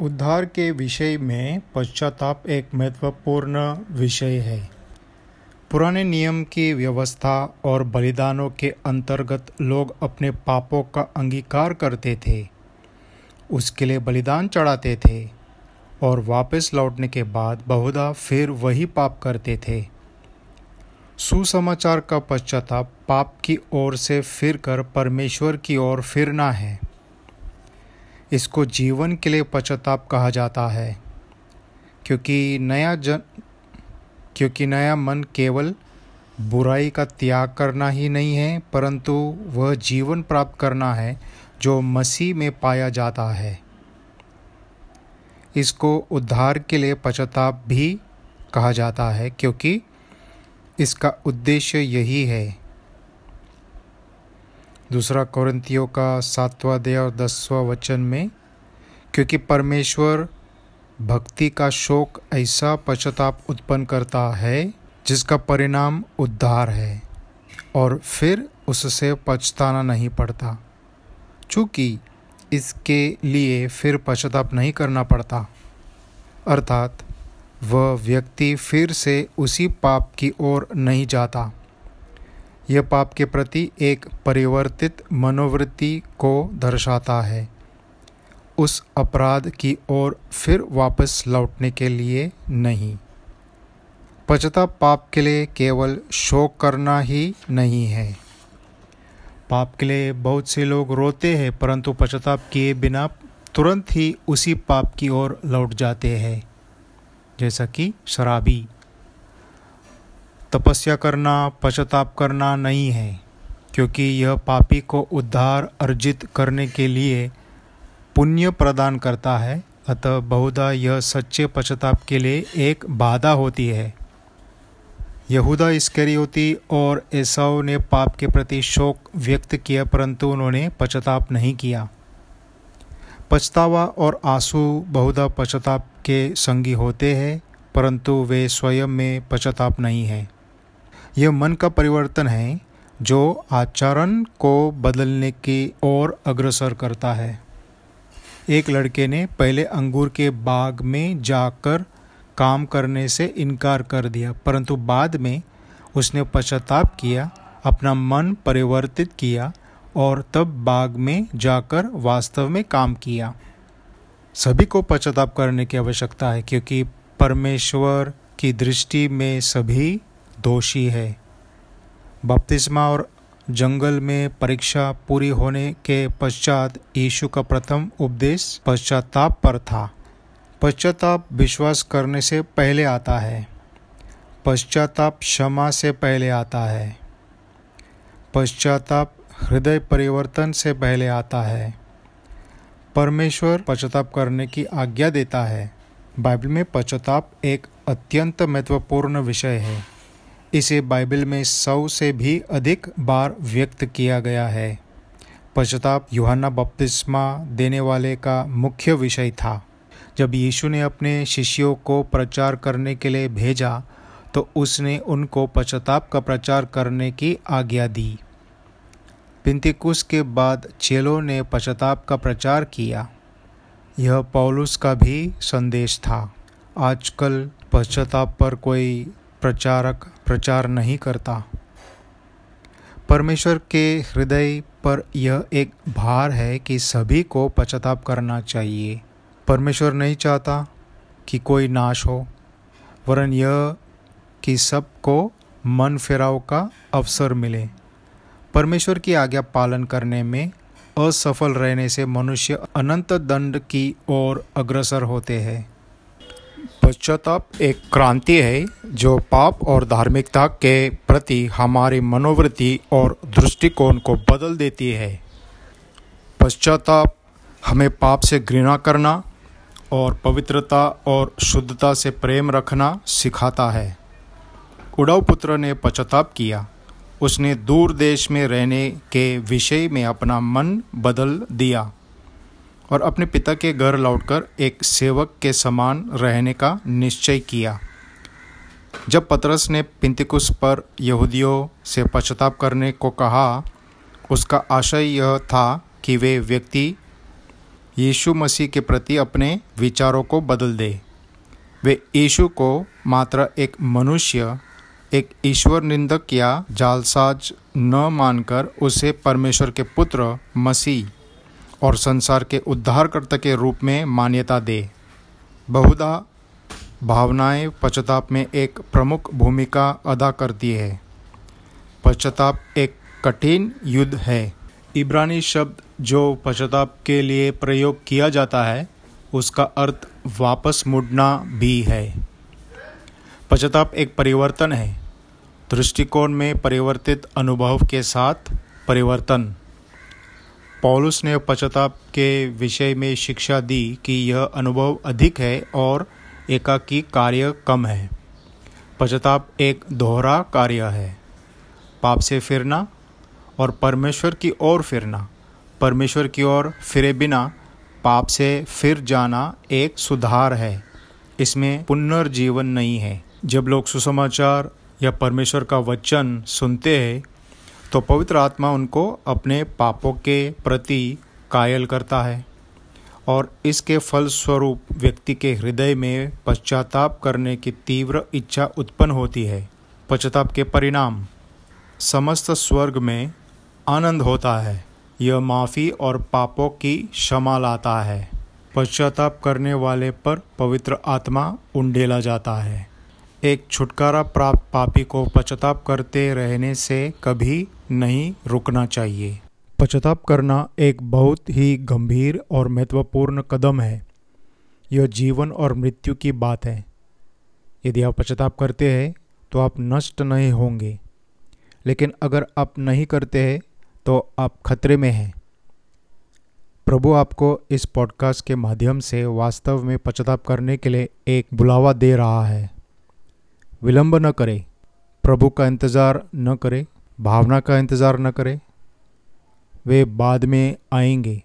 उद्धार के विषय में पश्चाताप एक महत्वपूर्ण विषय है। पुराने नियम की व्यवस्था और बलिदानों के अंतर्गत लोग अपने पापों का अंगीकार करते थे, उसके लिए बलिदान चढ़ाते थे और वापस लौटने के बाद बहुधा फिर वही पाप करते थे। सुसमाचार का पश्चाताप पाप की ओर से फिर कर परमेश्वर की ओर फिरना है। इसको जीवन के लिए पश्चाताप कहा जाता है, क्योंकि नया जन, क्योंकि नया मन केवल बुराई का त्याग करना ही नहीं है, परंतु वह जीवन प्राप्त करना है जो मसीह में पाया जाता है। इसको उद्धार के लिए पश्चाताप भी कहा जाता है, क्योंकि इसका उद्देश्य यही है दूसरा कौरंतियों का सातवां दया और दसवां वचन में, क्योंकि परमेश्वर भक्ति का शोक ऐसा पश्चाताप उत्पन्न करता है, जिसका परिणाम उद्धार है, और फिर उससे पछताना नहीं पड़ता। चूँकि इसके लिए फिर पश्चाताप नहीं करना पड़ता। अर्थात, वह व्यक्ति फिर से उसी पाप की ओर नहीं जाता। यह पाप के प्रति एक परिवर्तित मनोवृत्ति को दर्शाता है। उस अपराध की ओर फिर वापस लौटने के लिए नहीं। पश्चाताप पाप के लिए केवल शोक करना ही नहीं है। पाप के लिए बहुत से लोग रोते हैं, परंतु पश्चाताप किए बिना तुरंत ही उसी पाप की ओर लौट जाते हैं, जैसा कि शराबी। तपस्या करना, पश्चाताप करना नहीं है, क्योंकि यह पापी को उद्धार अर्जित करने के लिए पुण्य प्रदान करता है। अतः बहुधा यह सच्चे पश्चाताप के लिए एक बाधा होती है। यहूदा इसकरियोती और एसाव ने पाप के प्रति शोक व्यक्त किया, परंतु उन्होंने पश्चाताप नहीं किया। पछतावा और आँसू बहुधा पश्चाताप के संगी होते हैं, परंतु वे स्वयं में पश्चाताप नहीं है। यह मन का परिवर्तन है जो आचरण को बदलने की ओर अग्रसर करता है। एक लड़के ने पहले अंगूर के बाग में जाकर काम करने से इनकार कर दिया, परंतु बाद में उसने पश्चाताप किया, अपना मन परिवर्तित किया और तब बाग में जाकर वास्तव में काम किया। सभी को पश्चाताप करने की आवश्यकता है, क्योंकि परमेश्वर की दृष्टि में सभी दोषी है। बपतिस्मा और जंगल में परीक्षा पूरी होने के पश्चात यीशु का प्रथम उपदेश पश्चाताप पर था। पश्चाताप विश्वास करने से पहले आता है। पश्चाताप क्षमा से पहले आता है। पश्चाताप हृदय परिवर्तन से पहले आता है। परमेश्वर पश्चाताप करने की आज्ञा देता है। बाइबल में पश्चाताप एक अत्यंत महत्वपूर्ण विषय है। इसे बाइबल में सौ से भी अधिक बार व्यक्त किया गया है। पश्चाताप युहाना बपतिस्मा देने वाले का मुख्य विषय था। जब यीशु ने अपने शिष्यों को प्रचार करने के लिए भेजा तो उसने उनको पश्चाताप का प्रचार करने की आज्ञा दी। पिंतिकुस के बाद चेलों ने पश्चाताप का प्रचार किया। यह पौलुस का भी संदेश था। आजकल पश्चाताप पर कोई प्रचारक प्रचार नहीं करता। परमेश्वर के हृदय पर यह एक भार है कि सभी को पश्चाताप करना चाहिए। परमेश्वर नहीं चाहता कि कोई नाश हो, वरन यह कि सबको मन फेराव का अवसर मिले। परमेश्वर की आज्ञा पालन करने में असफल रहने से मनुष्य अनंत दंड की ओर अग्रसर होते हैं। पश्चाताप एक क्रांति है जो पाप और धार्मिकता के प्रति हमारी मनोवृत्ति और दृष्टिकोण को बदल देती है। पश्चाताप हमें पाप से घृणा करना और पवित्रता और शुद्धता से प्रेम रखना सिखाता है। उड़ाव पुत्र ने पश्चाताप किया। उसने दूर देश में रहने के विषय में अपना मन बदल दिया। और अपने पिता के घर लौटकर एक सेवक के समान रहने का निश्चय किया। जब पतरस ने पिंतिकुस पर यहूदियों से पश्चाताप करने को कहा, उसका आशय यह था कि वे व्यक्ति यीशु मसीह के प्रति अपने विचारों को बदल दे। वे यीशु को मात्र एक मनुष्य, एक ईश्वर निंदक या जालसाज न मानकर उसे परमेश्वर के पुत्र मसीह और संसार के उद्धारकर्ता के रूप में मान्यता दे। बहुधा भावनाएँ पश्चाताप में एक प्रमुख भूमिका अदा करती है। पश्चाताप एक कठिन युद्ध है। इब्रानी शब्द जो पश्चाताप के लिए प्रयोग किया जाता है, उसका अर्थ वापस मुड़ना भी है। पश्चाताप एक परिवर्तन है। दृष्टिकोण में परिवर्तित अनुभव के साथ परिवर्तन। पौलुस ने पश्चाताप के विषय में शिक्षा दी कि यह अनुभव अधिक है और एकाकी कार्य कम है। पश्चाताप एक दोहरा कार्य है। पाप से फिरना और परमेश्वर की ओर फिरना। परमेश्वर की ओर फिरे बिना पाप से फिर जाना एक सुधार है। इसमें पुनर्जीवन नहीं है। जब लोग सुसमाचार या परमेश्वर का वचन सुनते हैं तो पवित्र आत्मा उनको अपने पापों के प्रति कायल करता है और इसके फलस्वरूप व्यक्ति के हृदय में पश्चाताप करने की तीव्र इच्छा उत्पन्न होती है। पश्चाताप के परिणाम, समस्त स्वर्ग में आनंद होता है। यह माफ़ी और पापों की क्षमा लाता है। पश्चाताप करने वाले पर पवित्र आत्मा उंडेला जाता है। एक छुटकारा प्राप्त पापी को पश्चाताप करते रहने से कभी नहीं रुकना चाहिए। पश्चाताप करना एक बहुत ही गंभीर और महत्वपूर्ण कदम है। यह जीवन और मृत्यु की बात है। यदि आप पश्चाताप करते हैं तो आप नष्ट नहीं होंगे। लेकिन अगर आप नहीं करते हैं तो आप खतरे में हैं। प्रभु आपको इस पॉडकास्ट के माध्यम से वास्तव में पश्चाताप करने के लिए एक बुलावा दे रहा है। विलंब न करें, प्रभु का इंतज़ार न करें, भावना का इंतज़ार न करें, वे बाद में आएँगे।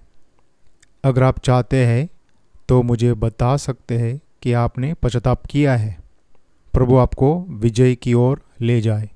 अगर आप चाहते हैं तो मुझे बता सकते हैं कि आपने पश्चाताप किया है। प्रभु आपको विजय की ओर ले जाए।